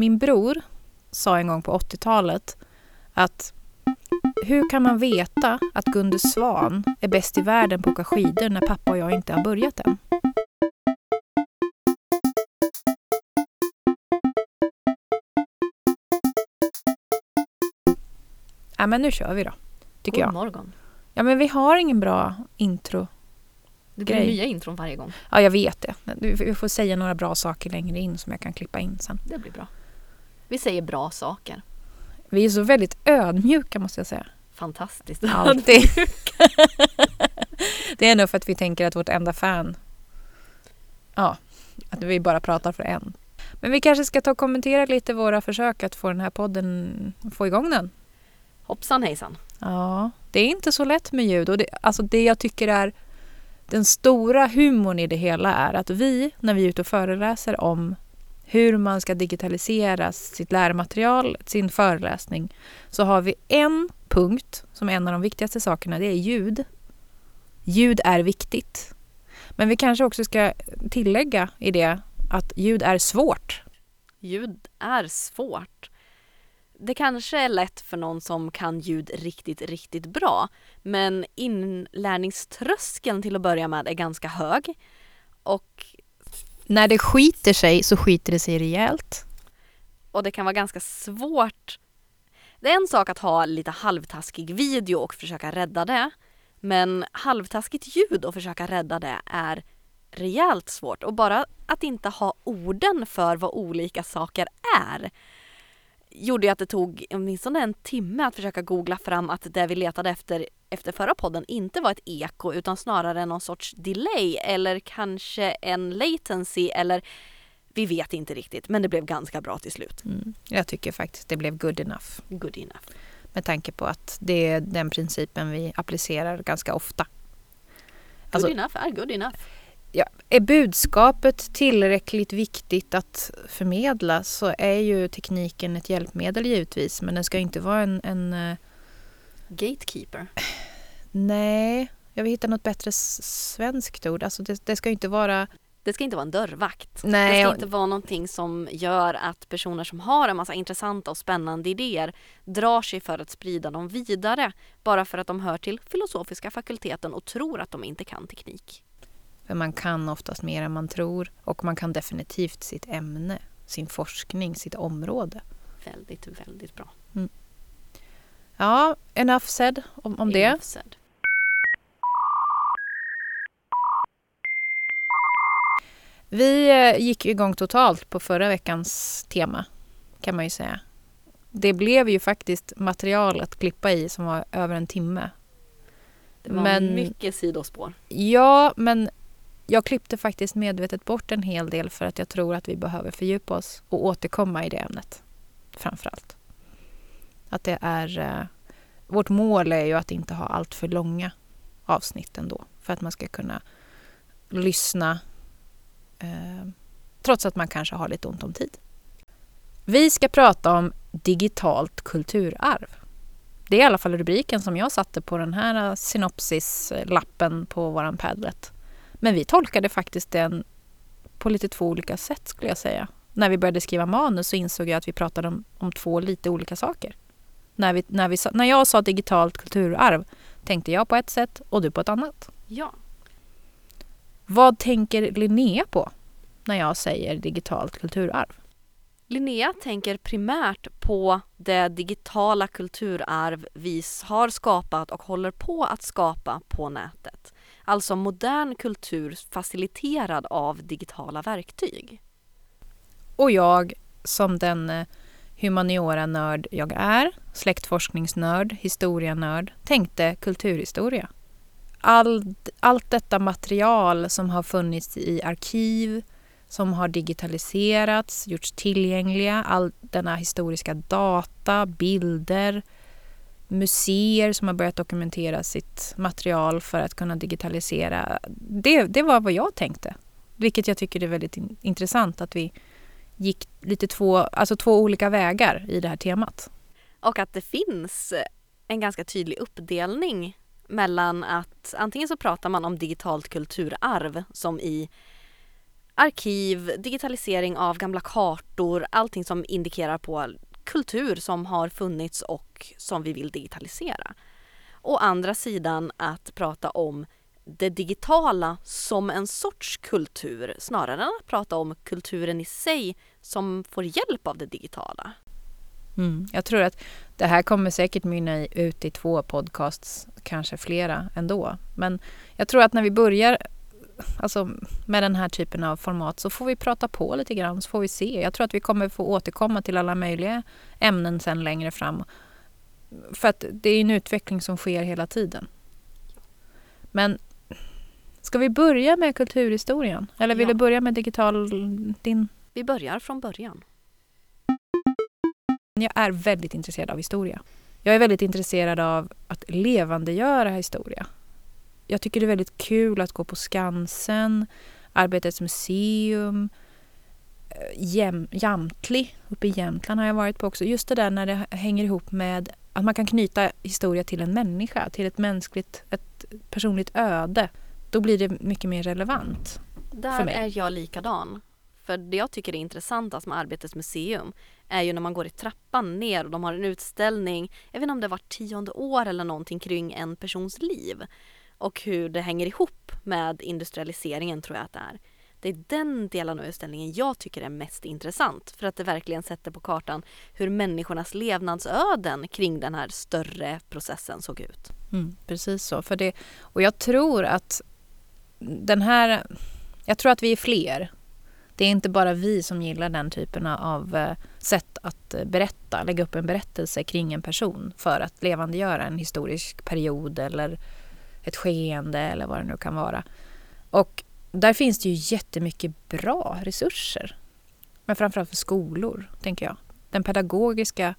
min bror sa en gång på 80-talet att hur kan man veta att Gunde Svan är bäst i världen på att åka skidor när pappa och jag inte har börjat än? Ja, men nu kör vi då, tycker God jag. morgon. Ja, men vi har ingen bra intro. Det blir nya intron varje gång. Ja, jag vet det. Vi får säga några bra saker längre in som jag kan klippa in sen. Det blir bra. Vi säger bra saker. Vi är så väldigt ödmjuka måste jag säga. Fantastiskt. Alltid. det är nog för att vi tänker att vårt enda fan, ja, att vi bara pratar för en. Men vi kanske ska ta och kommentera lite våra försök att få den här podden, få igång den. Hoppsan hejsan. Ja, det är inte så lätt med ljud och det, alltså det jag tycker är den stora humorn i det hela är att vi, när vi är ute och föreläser om hur man ska digitalisera sitt lärmaterial, sin föreläsning, så har vi en punkt som är en av de viktigaste sakerna, det är ljud. Ljud är viktigt. Men vi kanske också ska tillägga i det att ljud är svårt. Ljud är svårt. Det kanske är lätt för någon som kan ljud riktigt, riktigt bra. Men inlärningströskeln till att börja med är ganska hög. Och, när det skiter sig så skiter det sig rejält. och det kan vara ganska svårt. Det är en sak att ha lite halvtaskig video och försöka rädda det. Men halvtaskigt ljud och försöka rädda det är rejält svårt. Och bara att inte ha orden för vad olika saker är gjorde ju att det tog åtminstone en timme att försöka googla fram att det vi letade efter efter förra podden inte var ett eko utan snarare någon sorts delay eller kanske en latency eller vi vet inte riktigt men det blev ganska bra till slut. Mm. Jag tycker faktiskt det blev good enough. Good enough. Med tanke på att det är den principen vi applicerar ganska ofta. Good Alltså- enough är good enough. Ja, är budskapet tillräckligt viktigt att förmedla så är ju tekniken ett hjälpmedel givetvis. Men den ska inte vara en... en eh, Gatekeeper. nej, jag vill hitta något bättre svenskt ord. Alltså det, det ska inte vara... Det ska inte vara en dörrvakt. Nej, det ska inte vara någonting som gör att personer som har en massa intressanta och spännande idéer drar sig för att sprida dem vidare bara för att de hör till filosofiska fakulteten och tror att de inte kan teknik. För man kan oftast mer än man tror. Och man kan definitivt sitt ämne, sin forskning, sitt område. Väldigt, väldigt bra. Ja, enough said om, om det. Enough said. Vi eh, gick igång totalt på förra veckans tema, kan man ju säga. Det blev ju faktiskt material att klippa i som var över en timme. Det var Men- mycket sidospår. Ja, men jag klippte faktiskt medvetet bort en hel del för att jag tror att vi behöver fördjupa oss och återkomma i det ämnet. Framför allt. Att det är... Eh, vårt mål är ju att inte ha allt för långa avsnitt ändå. För att man ska kunna lyssna eh, trots att man kanske har lite ont om tid. Vi ska prata om digitalt kulturarv. Det är i alla fall rubriken som jag satte på den här eh, synopsislappen på våran Padlet. Men vi tolkade faktiskt den på lite två olika sätt skulle jag säga. När vi började skriva manus så insåg jag att vi pratade om, om två lite olika saker. När, vi, när, vi, när jag sa digitalt kulturarv tänkte jag på ett sätt och du på ett annat. Ja. Vad tänker Linnea på när jag säger digitalt kulturarv? Linnea tänker primärt på det digitala kulturarv vi har skapat och håller på att skapa på nätet. Alltså modern kultur faciliterad av digitala verktyg. Och jag som den eh, humaniora-nörd jag är, släktforskningsnörd, historianörd, tänkte kulturhistoria. All, allt detta material som har funnits i arkiv, som har digitaliserats, gjorts tillgängliga, all denna historiska data, bilder, museer som har börjat dokumentera sitt material för att kunna digitalisera. Det, det var vad jag tänkte. Vilket jag tycker är väldigt in, intressant att vi gick lite två, alltså två olika vägar i det här temat. Och att det finns en ganska tydlig uppdelning mellan att antingen så pratar man om digitalt kulturarv som i arkiv, digitalisering av gamla kartor, allting som indikerar på kultur som har funnits och som vi vill digitalisera. Å andra sidan att prata om det digitala som en sorts kultur snarare än att prata om kulturen i sig som får hjälp av det digitala. Mm. Jag tror att det här kommer säkert mynna ut i två podcasts, kanske flera ändå. Men jag tror att när vi börjar alltså, med den här typen av format så får vi prata på lite grann så får vi se. Jag tror att vi kommer få återkomma till alla möjliga ämnen sen längre fram. För att det är en utveckling som sker hela tiden. Men ska vi börja med kulturhistorien? Eller vill Ja. du börja med digital... Din? Vi börjar från början. Jag är väldigt intresserad av historia. Jag är väldigt intresserad av att levandegöra historia. Jag tycker det är väldigt kul att gå på Skansen, Arbetets museum, eh, Jäm, Jamtli uppe i Jämtland har jag varit på också. Just det där när det hänger ihop med att man kan knyta historia till en människa, till ett mänskligt, ett personligt öde. Då blir det mycket mer relevant. Där För mig. är jag likadan. För det jag tycker är intressantast med Arbetets museum är ju när man går i trappan ner och de har en utställning, jag vet inte om det var tionde år eller någonting kring en persons liv. Och hur det hänger ihop med industrialiseringen tror jag att det är. Det är den delen av utställningen jag tycker är mest intressant för att det verkligen sätter på kartan hur människornas levnadsöden kring den här större processen såg ut. Mm, precis så. För det, och jag tror att den här... Jag tror att vi är fler. Det är inte bara vi som gillar den typen av eh, sätt att eh, berätta, lägga upp en berättelse kring en person för att levandegöra en historisk period eller ett skeende eller vad det nu kan vara. Och där finns det ju jättemycket bra resurser. Men framförallt för skolor, tänker jag. Den pedagogiska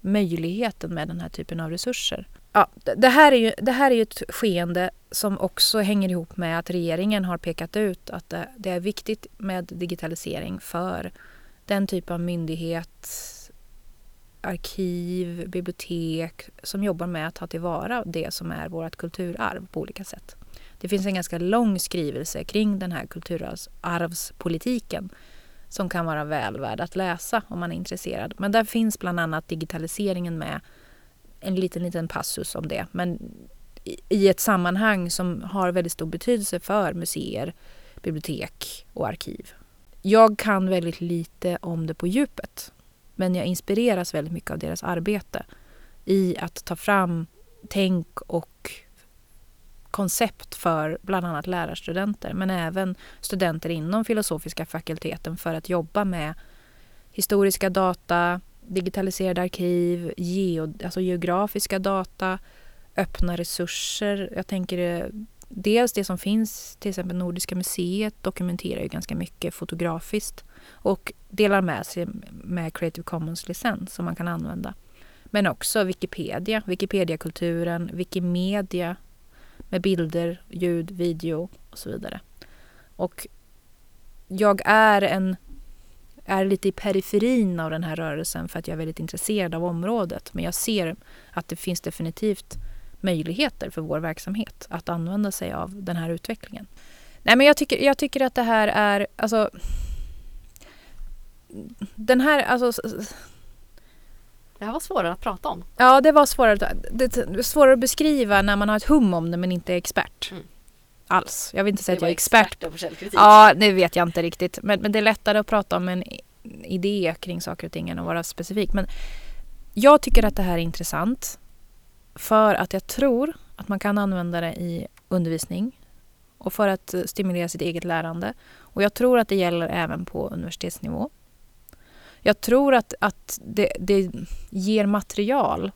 möjligheten med den här typen av resurser. Ja, det- här är ju, det här är ju ett skeende som också hänger ihop med att regeringen har pekat ut att det, det är viktigt med digitalisering för den typ av myndighet, arkiv, bibliotek som jobbar med att ta tillvara det som är vårt kulturarv på olika sätt. Det finns en ganska lång skrivelse kring den här kulturarvspolitiken som kan vara väl värd att läsa om man är intresserad. Men där finns bland annat digitaliseringen med en liten, liten passus om det. Men i, ett sammanhang som har väldigt stor betydelse för museer, bibliotek och arkiv. Jag kan väldigt lite om det på djupet. Men jag inspireras väldigt mycket av deras arbete i att ta fram tänk och koncept för bland annat lärarstudenter men även studenter inom filosofiska fakulteten för att jobba med historiska data, digitaliserade arkiv, geo, alltså geografiska data, öppna resurser. Jag tänker eh, dels det som finns, till exempel Nordiska museet dokumenterar ju ganska mycket fotografiskt och delar med sig med Creative Commons-licens som man kan använda. Men också Wikipedia, Wikipedia-kulturen, Wikimedia med bilder, ljud, video och så vidare. Och jag är en är lite i periferin av den här rörelsen för att jag är väldigt intresserad av området. Men jag ser att det finns definitivt möjligheter för vår verksamhet att använda sig av den här utvecklingen. Nej, men jag tycker, jag tycker att det här är... Alltså, den här... Alltså, Det här var svårare att prata om. ja, det var svårare, det är svårare att beskriva när man har ett hum om det men inte är expert. Mm. Alls. Jag vill inte säga att jag är expert experter på källkritik. Ja, det vet jag inte riktigt. Men, men det är lättare att prata om en idé kring saker och ting än att vara specifik. Men jag tycker att det här är intressant för att jag tror att man kan använda det i undervisning och för att stimulera sitt eget lärande. Och jag tror att det gäller även på universitetsnivå. Jag tror att, att det, det ger material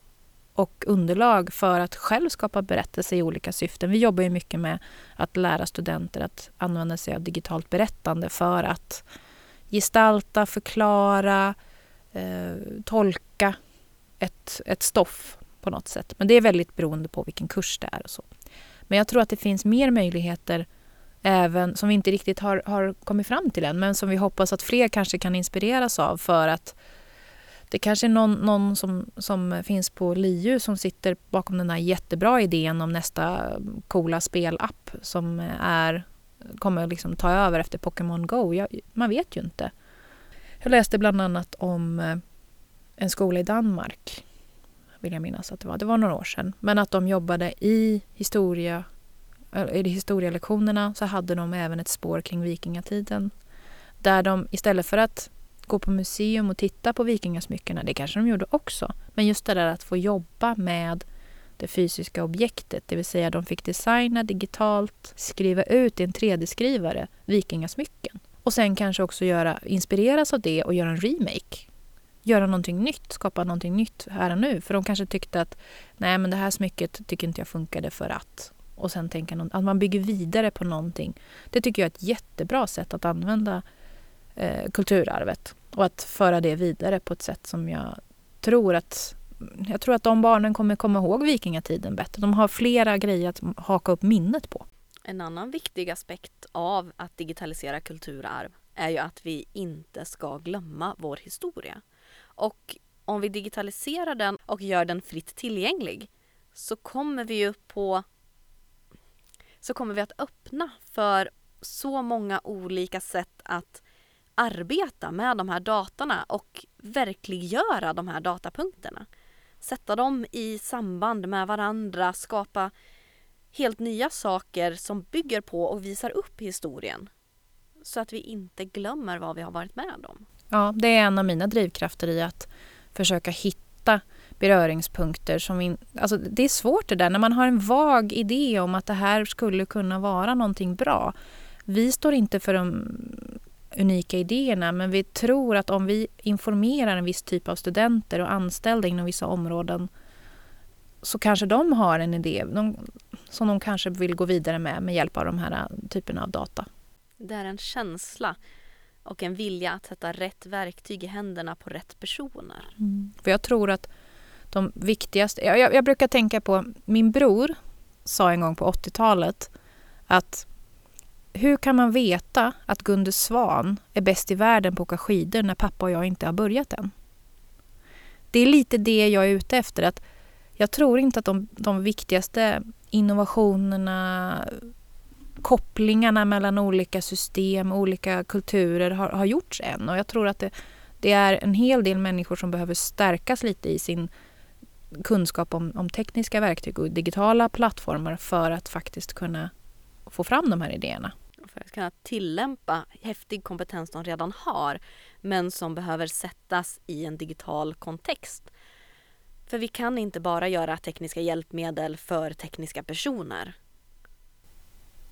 och underlag för att själv skapa berättelser i olika syften. Vi jobbar ju mycket med att lära studenter att använda sig av digitalt berättande för att gestalta, förklara, eh, tolka ett, ett stoff på något sätt. Men det är väldigt beroende på vilken kurs det är och så. Men jag tror att det finns mer möjligheter även som vi inte riktigt har, har kommit fram till än men som vi hoppas att fler kanske kan inspireras av för att det kanske är någon, någon som, som finns på LiU som sitter bakom den här jättebra idén om nästa coola spelapp som är kommer liksom ta över efter Pokémon Go. Jag, man vet ju inte. Jag läste bland annat om eh, en skola i Danmark, vill jag minnas att det var. Det var några år sedan. Men att de jobbade i historia, i historielektionerna så hade de även ett spår kring vikingatiden. Där de istället för att gå på museum och titta på vikingasmyckena, det kanske de gjorde också, men just det där att få jobba med det fysiska objektet, det vill säga de fick designa digitalt, skriva ut i en 3D-skrivare vikingasmycken. Och sen kanske också göra, inspireras av det och göra en remake. Göra någonting nytt, skapa någonting nytt här och nu. För de kanske tyckte att nej men det här smycket tycker inte jag funkade för att. Och sen tänka att man bygger vidare på någonting. Det tycker jag är ett jättebra sätt att använda eh, kulturarvet. Och att föra det vidare på ett sätt som jag tror att jag tror att de barnen kommer komma ihåg vikingatiden bättre. De har flera grejer att haka upp minnet på. En annan viktig aspekt av att digitalisera kulturarv är ju att vi inte ska glömma vår historia. Och om vi digitaliserar den och gör den fritt tillgänglig så kommer vi ju på så kommer vi att öppna för så många olika sätt att arbeta med de här datorna och verkliggöra de här datapunkterna. Sätta dem i samband med varandra, skapa helt nya saker som bygger på och visar upp historien. Så att vi inte glömmer vad vi har varit med om. Ja, det är en av mina drivkrafter i att försöka hitta beröringspunkter som vi, alltså det är svårt det där när man har en vag idé om att det här skulle kunna vara någonting bra. Vi står inte för de unika idéerna men vi tror att om vi informerar en viss typ av studenter och anställda inom vissa områden så kanske de har en idé som de kanske vill gå vidare med med hjälp av de här äh, typerna av data. Det är en känsla och en vilja att sätta rätt verktyg i händerna på rätt personer. Mm. För jag tror att de viktigaste... Jag, jag brukar tänka på... Min bror sa en gång på 80-talet att hur kan man veta att Gunde Svan är bäst i världen på att åka skidor när pappa och jag inte har börjat än? Det är lite det jag är ute efter. att Jag tror inte att de, de viktigaste innovationerna, kopplingarna mellan olika system, olika kulturer har, har gjorts än. Och jag tror att det, det, är en hel del människor som behöver stärkas lite i sin kunskap om, om tekniska verktyg och digitala plattformar för att faktiskt kunna få fram de här idéerna för att kunna tillämpa häftig kompetens de redan har men som behöver sättas i en digital kontext. För vi kan inte bara göra tekniska hjälpmedel för tekniska personer.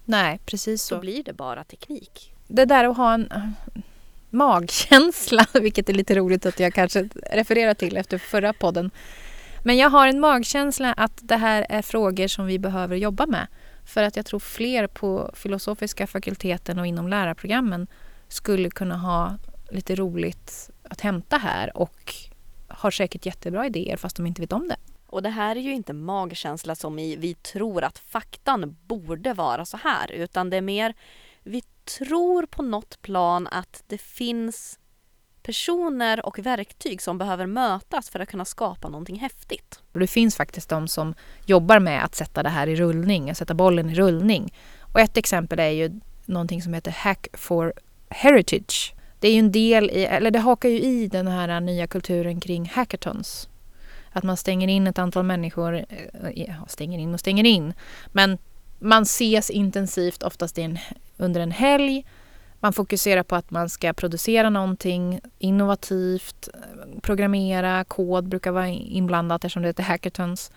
Nej, precis så. Då blir det bara teknik. Det där att ha en äh, magkänsla, vilket är lite roligt att jag kanske refererar till efter förra podden. Men jag har en magkänsla att det här är frågor som vi behöver jobba med. För att jag tror fler på filosofiska fakulteten och inom lärarprogrammen skulle kunna ha lite roligt att hämta här och har säkert jättebra idéer fast de inte vet om det. Och det här är ju inte magkänsla som i vi tror att faktan borde vara så här utan det är mer vi tror på något plan att det finns personer och verktyg som behöver mötas för att kunna skapa någonting häftigt. Det finns faktiskt de som jobbar med att sätta det här i rullning, att sätta bollen i rullning. Och ett exempel är ju någonting som heter Hack for Heritage. Det är ju en del i, eller det hakar ju i den här nya kulturen kring hackathons. Att man stänger in ett antal människor, eh, ja, stänger in och stänger in, men man ses intensivt, oftast in, under en helg man fokuserar på att man ska producera någonting innovativt, programmera, kod brukar vara inblandat eftersom det heter hackathons.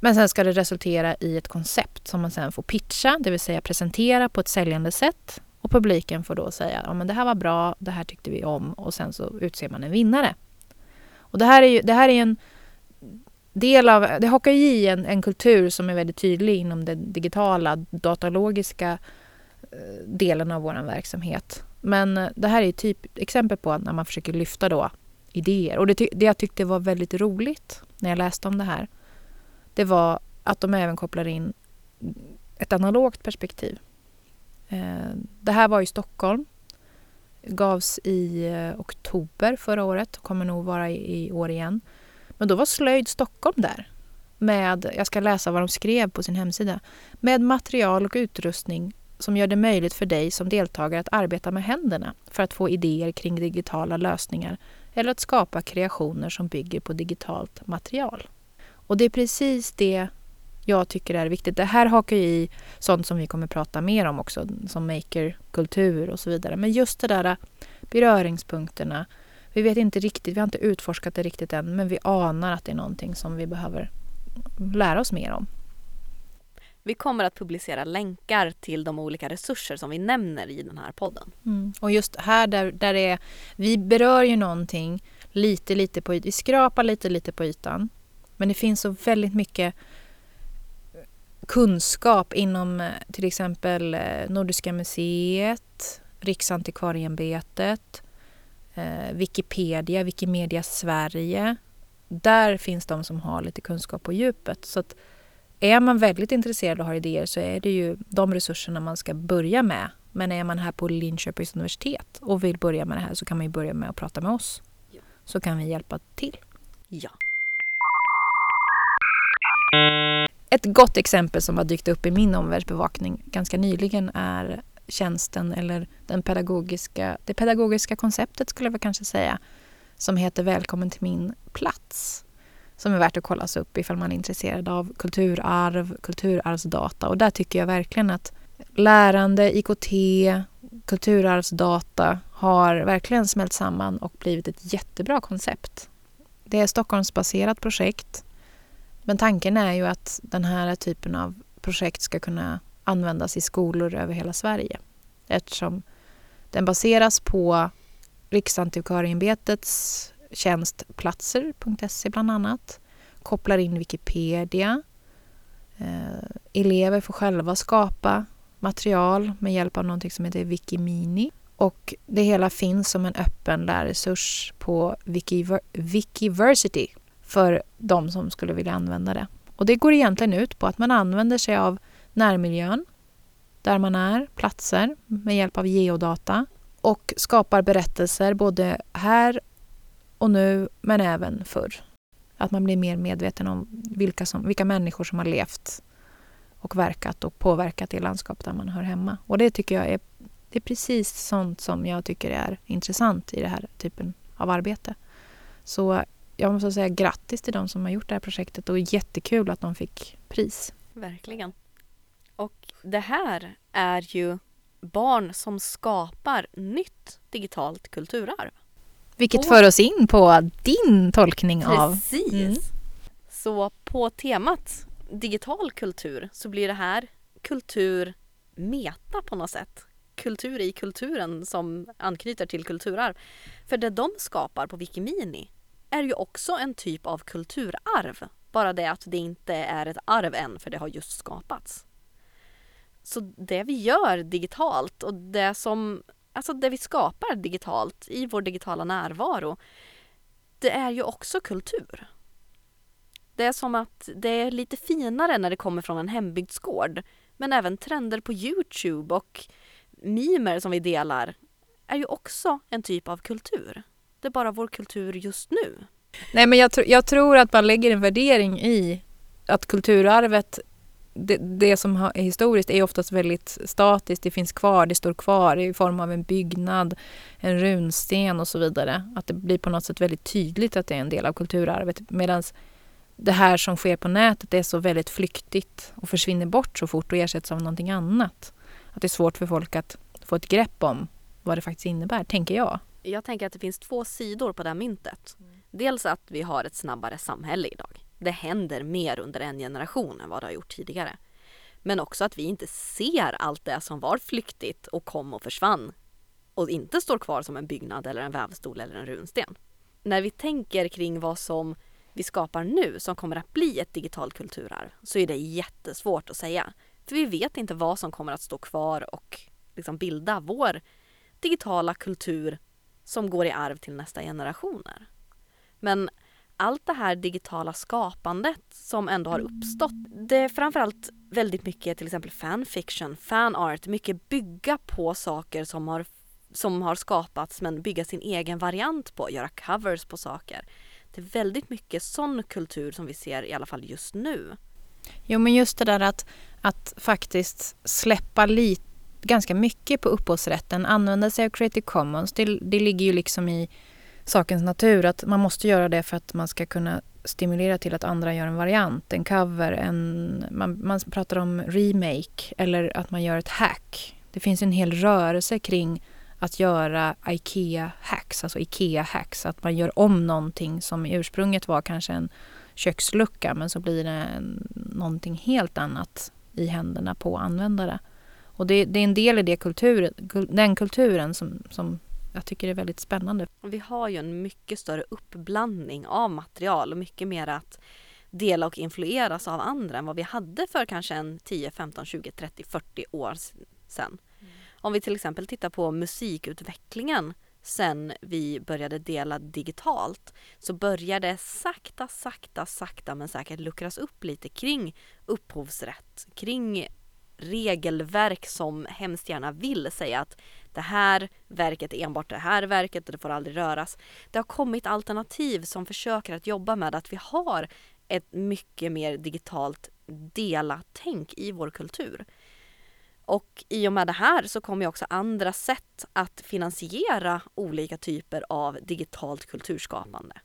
Men sen ska det resultera i ett koncept som man sen får pitcha, det vill säga presentera på ett säljande sätt. Och publiken får då säga ja, men det här var bra, det här tyckte vi om och sen så utser man en vinnare. Och det här är ju det här är en del av, det hakar i en, en kultur som är väldigt tydlig inom det digitala, datalogiska Eh, delen av vår verksamhet. Men eh, det här är typ exempel på när man försöker lyfta då idéer. Och det, det jag tyckte var väldigt roligt när jag läste om det här, det var att de även kopplar in ett analogt perspektiv. Eh, det här var i Stockholm. Gavs i oktober förra året och kommer nog vara i år igen. Men då var Slöjd Stockholm där med, jag ska läsa vad de skrev på sin hemsida, med material och utrustning som gör det möjligt för dig som deltagare att arbeta med händerna för att få idéer kring digitala lösningar eller att skapa kreationer som bygger på digitalt material. Och det är precis det jag tycker är viktigt. Det här hakar ju i sånt som vi kommer prata mer om också, som makerkultur och så vidare. Men just det där beröringspunkterna. Vi vet inte riktigt, vi har inte utforskat det riktigt än, men vi anar att det är någonting som vi behöver lära oss mer om. Vi kommer att publicera länkar till de olika resurser som vi nämner i den här podden. Mm. Och just här där, där det är, vi berör ju någonting lite, lite på ytan, vi skrapar lite, lite på ytan. Men det finns så väldigt mycket kunskap inom eh, till exempel eh, Nordiska museet, Riksantikvarieämbetet, eh, Wikipedia, Wikimedia Sverige. Där finns de som har lite kunskap på djupet. Så att är man väldigt intresserad och har idéer så är det ju de resurserna man ska börja med. Men är man här på Linköpings universitet och vill börja med det här så kan man ju börja med att prata med oss. Så kan vi hjälpa till. Ja. Ett gott exempel som har dykt upp i min omvärldsbevakning ganska nyligen är tjänsten eller den pedagogiska, det pedagogiska konceptet skulle jag kanske säga som heter Välkommen till min plats som är värt att kollas upp ifall man är intresserad av kulturarv, kulturarvsdata. Och där tycker jag verkligen att lärande, IKT, kulturarvsdata har verkligen smält samman och blivit ett jättebra koncept. Det är ett Stockholmsbaserat projekt. Men tanken är ju att den här typen av projekt ska kunna användas i skolor över hela Sverige eftersom den baseras på Riksantikvarieämbetets tjänstplatser.se bland annat. Kopplar in Wikipedia. Eh, elever får själva skapa material med hjälp av någonting som heter Wikimini. Och det hela finns som en öppen lärresurs på Wikiver Wikiversity för de som skulle vilja använda det. Och det går egentligen ut på att man använder sig av närmiljön där man är, platser med hjälp av geodata och skapar berättelser både här och nu, men även förr. Att man blir mer medveten om vilka, som, vilka människor som har levt och verkat och påverkat det landskap där man hör hemma. Och det tycker jag är, det är precis sånt som jag tycker är intressant i den här typen av arbete. Så jag måste säga grattis till de som har gjort det här projektet och jättekul att de fick pris. Verkligen. Och det här är ju barn som skapar nytt digitalt kulturarv. Vilket på... för oss in på din tolkning Precis. av... Precis. Mm. Så på temat digital kultur så blir det här kultur meta på något sätt. Kultur i kulturen som anknyter till kulturarv. För det de skapar på Wikimini är ju också en typ av kulturarv. Bara det att det inte är ett arv än för det har just skapats. Så det vi gör digitalt och det som alltså det vi skapar digitalt i vår digitala närvaro, det är ju också kultur. Det är som att det är lite finare när det kommer från en hembygdsgård. Men även trender på Youtube och mimer som vi delar är ju också en typ av kultur. Det är bara vår kultur just nu. Nej men jag, tr jag tror att man lägger en värdering i att kulturarvet det, det, som är historiskt är oftast väldigt statiskt. Det finns kvar, det står kvar i form av en byggnad, en runsten och så vidare. Att det blir på något sätt väldigt tydligt att det är en del av kulturarvet. Medan det här som sker på nätet är så väldigt flyktigt och försvinner bort så fort och ersätts av någonting annat. Att det är svårt för folk att få ett grepp om vad det faktiskt innebär, tänker jag. Jag tänker att det finns två sidor på det här myntet. Dels att vi har ett snabbare samhälle idag det händer mer under en generation än vad det har gjort tidigare. Men också att vi inte ser allt det som var flyktigt och kom och försvann och inte står kvar som en byggnad eller en vävstol eller en runsten. När vi tänker kring vad som vi skapar nu som kommer att bli ett digitalt kulturarv så är det jättesvårt att säga. För vi vet inte vad som kommer att stå kvar och liksom bilda vår digitala kultur som går i arv till nästa generationer. Men allt det här digitala skapandet som ändå har uppstått. Det är framförallt väldigt mycket till exempel fanfiction, fanart, mycket bygga på saker som har, som har skapats men bygga sin egen variant på, göra covers på saker. Det är väldigt mycket sån kultur som vi ser i alla fall just nu. Jo men just det där att, att faktiskt släppa lite ganska mycket på upphovsrätten, använda sig av Creative Commons. Det, det ligger ju liksom i sakens natur att man måste göra det för att man ska kunna stimulera till att andra gör en variant, en cover, en, man, man pratar om remake eller att man gör ett hack. Det finns en hel rörelse kring att göra IKEA-hacks, alltså IKEA-hacks, att man gör om någonting som i ursprunget var kanske en kökslucka men så blir det en, någonting helt annat i händerna på användare. Och det, det är en del i det kultur, den kulturen som, som jag tycker är väldigt spännande. Vi har ju en mycket större uppblandning av material och mycket mer att dela och influeras av andra än vad vi hade för kanske en 10, 15, 20, 30, 40 år sedan. Mm. Om vi till exempel tittar på musikutvecklingen sen vi började dela digitalt så började sakta, sakta, sakta men säkert luckras upp lite kring upphovsrätt, kring regelverk som hemskt gärna vill säga att det här verket är enbart det här verket och det får aldrig röras. Det har kommit alternativ som försöker att jobba med att vi har ett mycket mer digitalt dela-tänk i vår kultur. Och i och med det här så kommer också andra sätt att finansiera olika typer av digitalt kulturskapande.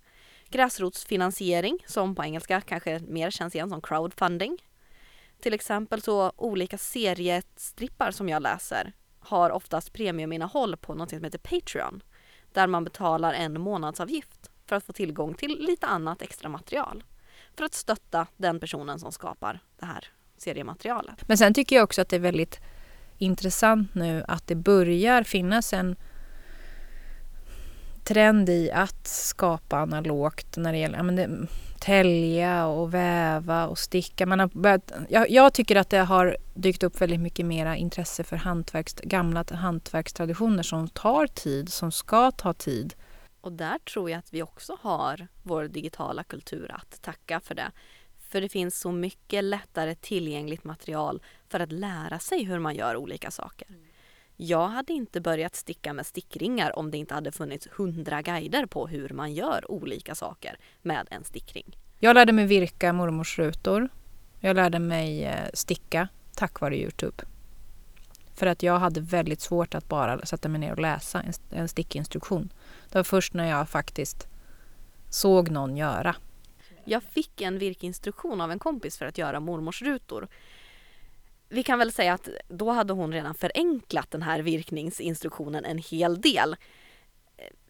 Gräsrotsfinansiering, som på engelska kanske mer känns igen som crowdfunding. Till exempel så olika seriestrippar som jag läser har oftast premiuminnehåll på något som heter Patreon. Där man betalar en månadsavgift för att få tillgång till lite annat extra material. För att stötta den personen som skapar det här seriematerialet. Men sen tycker jag också att det är väldigt intressant nu att det börjar finnas en trend i att skapa analogt när det gäller ja, men det, tälja och väva och sticka. Man har börjat, jag, jag, tycker att det har dykt upp väldigt mycket mera intresse för hantverks, gamla hantverkstraditioner som tar tid, som ska ta tid. Och där tror jag att vi också har vår digitala kultur att tacka för det. För det finns så mycket lättare tillgängligt material för att lära sig hur man gör olika saker. Jag hade inte börjat sticka med stickringar om det inte hade funnits hundra guider på hur man gör olika saker med en stickring. Jag lärde mig virka mormors rutor. Jag lärde mig eh, sticka tack vare Youtube. För att jag hade väldigt svårt att bara sätta mig ner och läsa en stickinstruktion. Det var först när jag faktiskt såg någon göra. Jag fick en virkinstruktion av en kompis för att göra mormors rutor vi kan väl säga att då hade hon redan förenklat den här virkningsinstruktionen en hel del.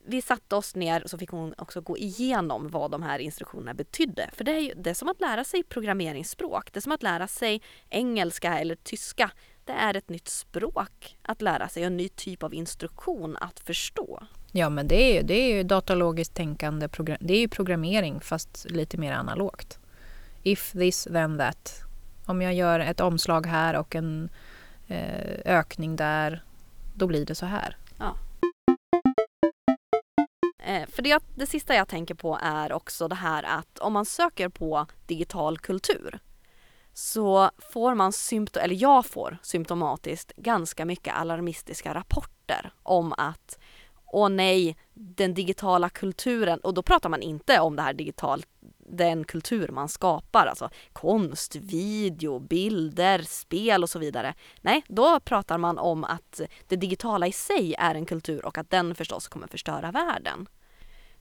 Vi satte oss ner så fick hon också gå igenom vad de här instruktionerna betydde. För det är ju det är som att lära sig programmeringsspråk. Det är som att lära sig engelska eller tyska. Det är ett nytt språk att lära sig och en ny typ av instruktion att förstå. Ja men det är ju, det är ju datalogiskt tänkande, det är ju programmering fast lite mer analogt. If this then that om jag gör ett omslag här och en eh, ökning där, då blir det så här. Ja. Eh, för det, det sista jag tänker på är också det här att om man söker på digital kultur så får man symptom, eller jag får symptomatiskt ganska mycket alarmistiska rapporter om att åh nej, den digitala kulturen, och då pratar man inte om det här digitalt den kultur man skapar, alltså konst, video, bilder, spel och så vidare. Nej, då pratar man om att det digitala i sig är en kultur och att den förstås kommer förstöra världen.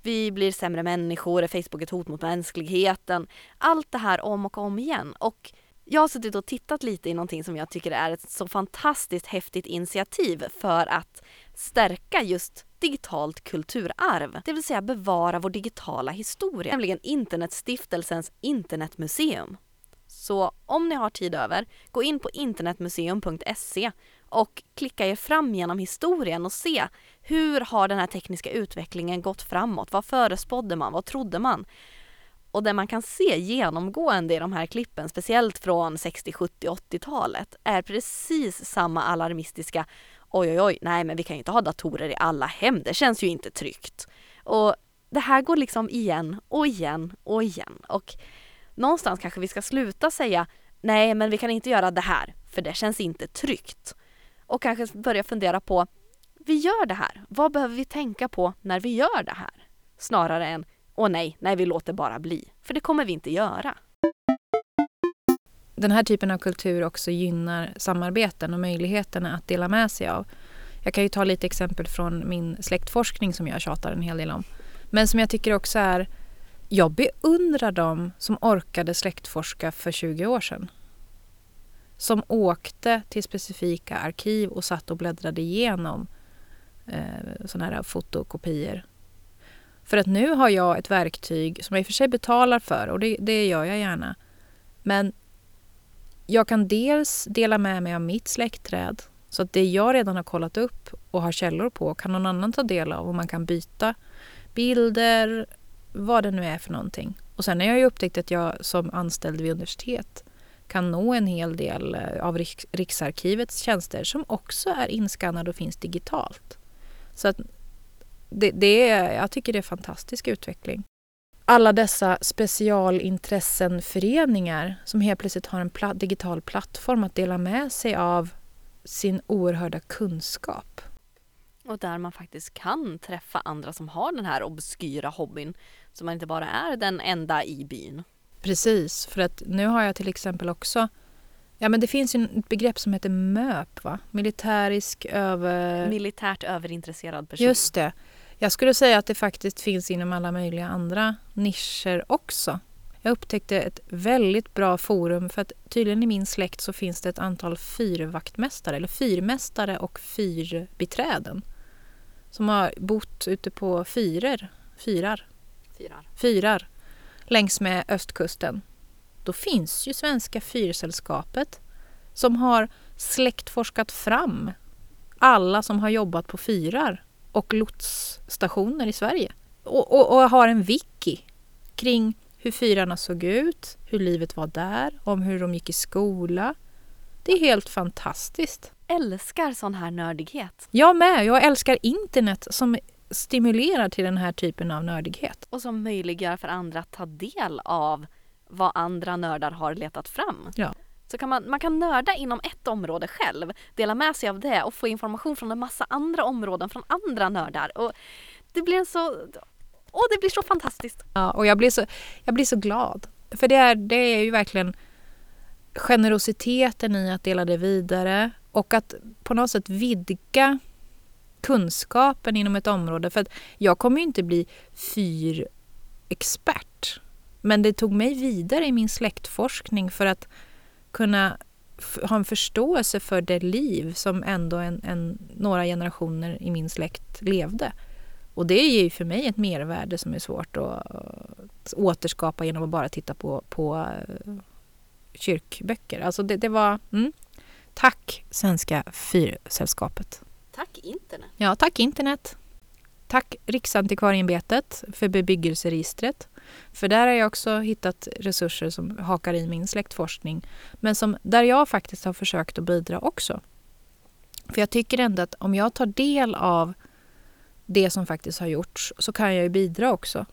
Vi blir sämre människor, är Facebook ett hot mot mänskligheten? Allt det här om och om igen. Och jag har suttit och tittat lite i någonting som jag tycker är ett så fantastiskt häftigt initiativ för att stärka just digitalt kulturarv, det vill säga bevara vår digitala historia, nämligen Internetstiftelsens internetmuseum. Så om ni har tid över, gå in på internetmuseum.se och klicka er fram genom historien och se hur har den här tekniska utvecklingen gått framåt? Vad förespådde man? Vad trodde man? Och det man kan se genomgående i de här klippen, speciellt från 60, 70, 80-talet, är precis samma alarmistiska oj oj oj, nej men vi kan ju inte ha datorer i alla hem, det känns ju inte tryggt. Och det här går liksom igen och igen och igen. Och någonstans kanske vi ska sluta säga nej men vi kan inte göra det här, för det känns inte tryggt. Och kanske börja fundera på, vi gör det här, vad behöver vi tänka på när vi gör det här? Snarare än, åh nej, nej vi låter bara bli, för det kommer vi inte göra den här typen av kultur också gynnar samarbeten och möjligheterna att dela med sig av. Jag kan ju ta lite exempel från min släktforskning som jag tjatar en hel del om. Men som jag tycker också är, jag beundrar dem som orkade släktforska för 20 år sedan. Som åkte till specifika arkiv och satt och bläddrade igenom eh, sådana här fotokopior. För att nu har jag ett verktyg som jag i och för sig betalar för och det, det gör jag gärna. Men jag kan dels dela med mig av mitt släktträd så att det jag redan har kollat upp och har källor på kan någon annan ta del av och man kan byta bilder, vad det nu är för någonting. Och sen har jag ju upptäckt att jag som anställd vid universitet kan nå en hel del eh, av Riksarkivets tjänster som också är inskannade och finns digitalt. Så att det, det är, jag tycker det är fantastisk utveckling. Alla dessa specialintressenföreningar som helt plötsligt har en pla digital plattform att dela med sig av sin oerhörda kunskap. Och där man faktiskt kan träffa andra som har den här obskyra hobbyn. Så man inte bara är den enda i byn. Precis, för att nu har jag till exempel också Ja men det finns ju ett begrepp som heter MÖP va? Militärisk över... Militärt överintresserad person. Just det. Jag skulle säga att det faktiskt finns inom alla möjliga andra nischer också. Jag upptäckte ett väldigt bra forum för att tydligen i min släkt så finns det ett antal fyrvaktmästare eller fyrmästare och fyrbiträden som har bott ute på fyrer, fyrar, fyrar. fyrar längs med östkusten. Då finns ju Svenska Fyrsällskapet som har släktforskat fram alla som har jobbat på fyrar och lotsstationer i Sverige. Och, och, och har en wiki kring hur fyrarna såg ut, hur livet var där, om hur de gick i skola. Det är helt fantastiskt. Älskar sån här nördighet. Jag med. Jag älskar internet som stimulerar till den här typen av nördighet. Och som möjliggör för andra att ta del av vad andra nördar har letat fram. Ja. Så kan man, man kan nörda inom ett område själv, dela med sig av det och få information från en massa andra områden från andra nördar. Och det blir en så... Åh, det blir så fantastiskt! Ja, och jag blir så, jag blir så glad. För det är, det är ju verkligen generositeten i att dela det vidare och att på något sätt vidga kunskapen inom ett område. För att jag kommer ju inte bli fyrexpert. Men det tog mig vidare i min släktforskning för att kunna ha en förståelse för det liv som ändå en, en, några generationer i min släkt levde. Och det ger ju för mig ett mervärde som är svårt att återskapa genom att bara titta på, på eh, kyrkböcker. Alltså det, det var... Mm. Tack Svenska Fyrsällskapet. Tack internet. Ja, tack internet. Tack Riksantikvarieämbetet för bebyggelseregistret. För där har jag också hittat resurser som hakar i min släktforskning. Men som, där jag faktiskt har försökt att bidra också. För jag tycker ändå att om jag tar del av det som faktiskt har gjorts så kan jag ju bidra också.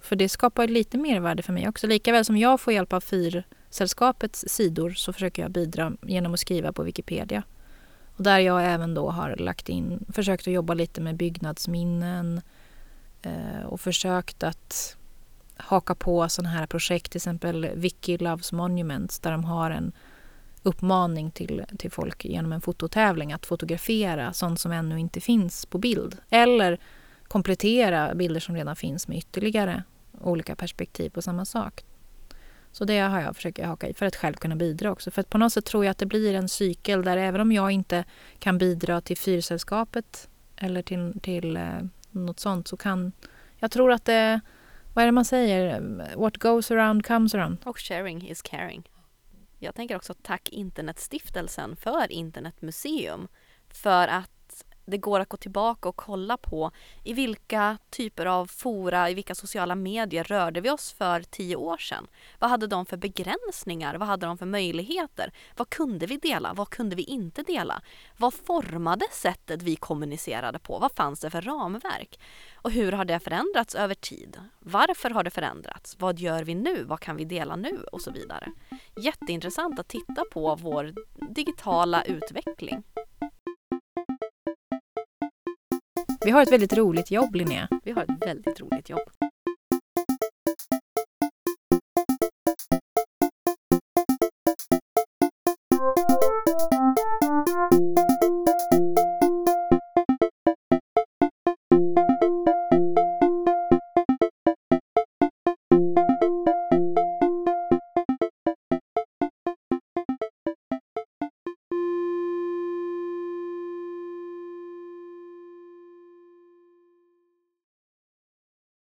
För det skapar lite mervärde för mig också. Likaväl som jag får hjälp av FIR-sällskapets sidor så försöker jag bidra genom att skriva på Wikipedia. Och där jag även då har lagt in, försökt att jobba lite med byggnadsminnen eh, och försökt att haka på sådana här projekt, till exempel Vicky Loves Monuments där de har en uppmaning till, till folk genom en fototävling att fotografera sånt som ännu inte finns på bild. Eller komplettera bilder som redan finns med ytterligare olika perspektiv på samma sak. Så det har jag försökt haka i för att själv kunna bidra också. För att på något sätt tror jag att det blir en cykel där även om jag inte kan bidra till fyrsällskapet eller till, till eh, något sånt så kan... Jag tror att det... Vad är det man säger? What goes around comes around. Och sharing is caring. Jag tänker också tack Internetstiftelsen för Internetmuseum för att det går att gå tillbaka och kolla på i vilka typer av fora, i vilka sociala medier rörde vi oss för tio år sedan? Vad hade de för begränsningar? Vad hade de för möjligheter? Vad kunde vi dela? Vad kunde vi inte dela? Vad formade sättet vi kommunicerade på? Vad fanns det för ramverk? Och hur har det förändrats över tid? Varför har det förändrats? Vad gör vi nu? Vad kan vi dela nu? Och så vidare. Jätteintressant att titta på vår digitala utveckling. Vi har ett väldigt roligt jobb, Linnea. Vi har ett väldigt roligt jobb.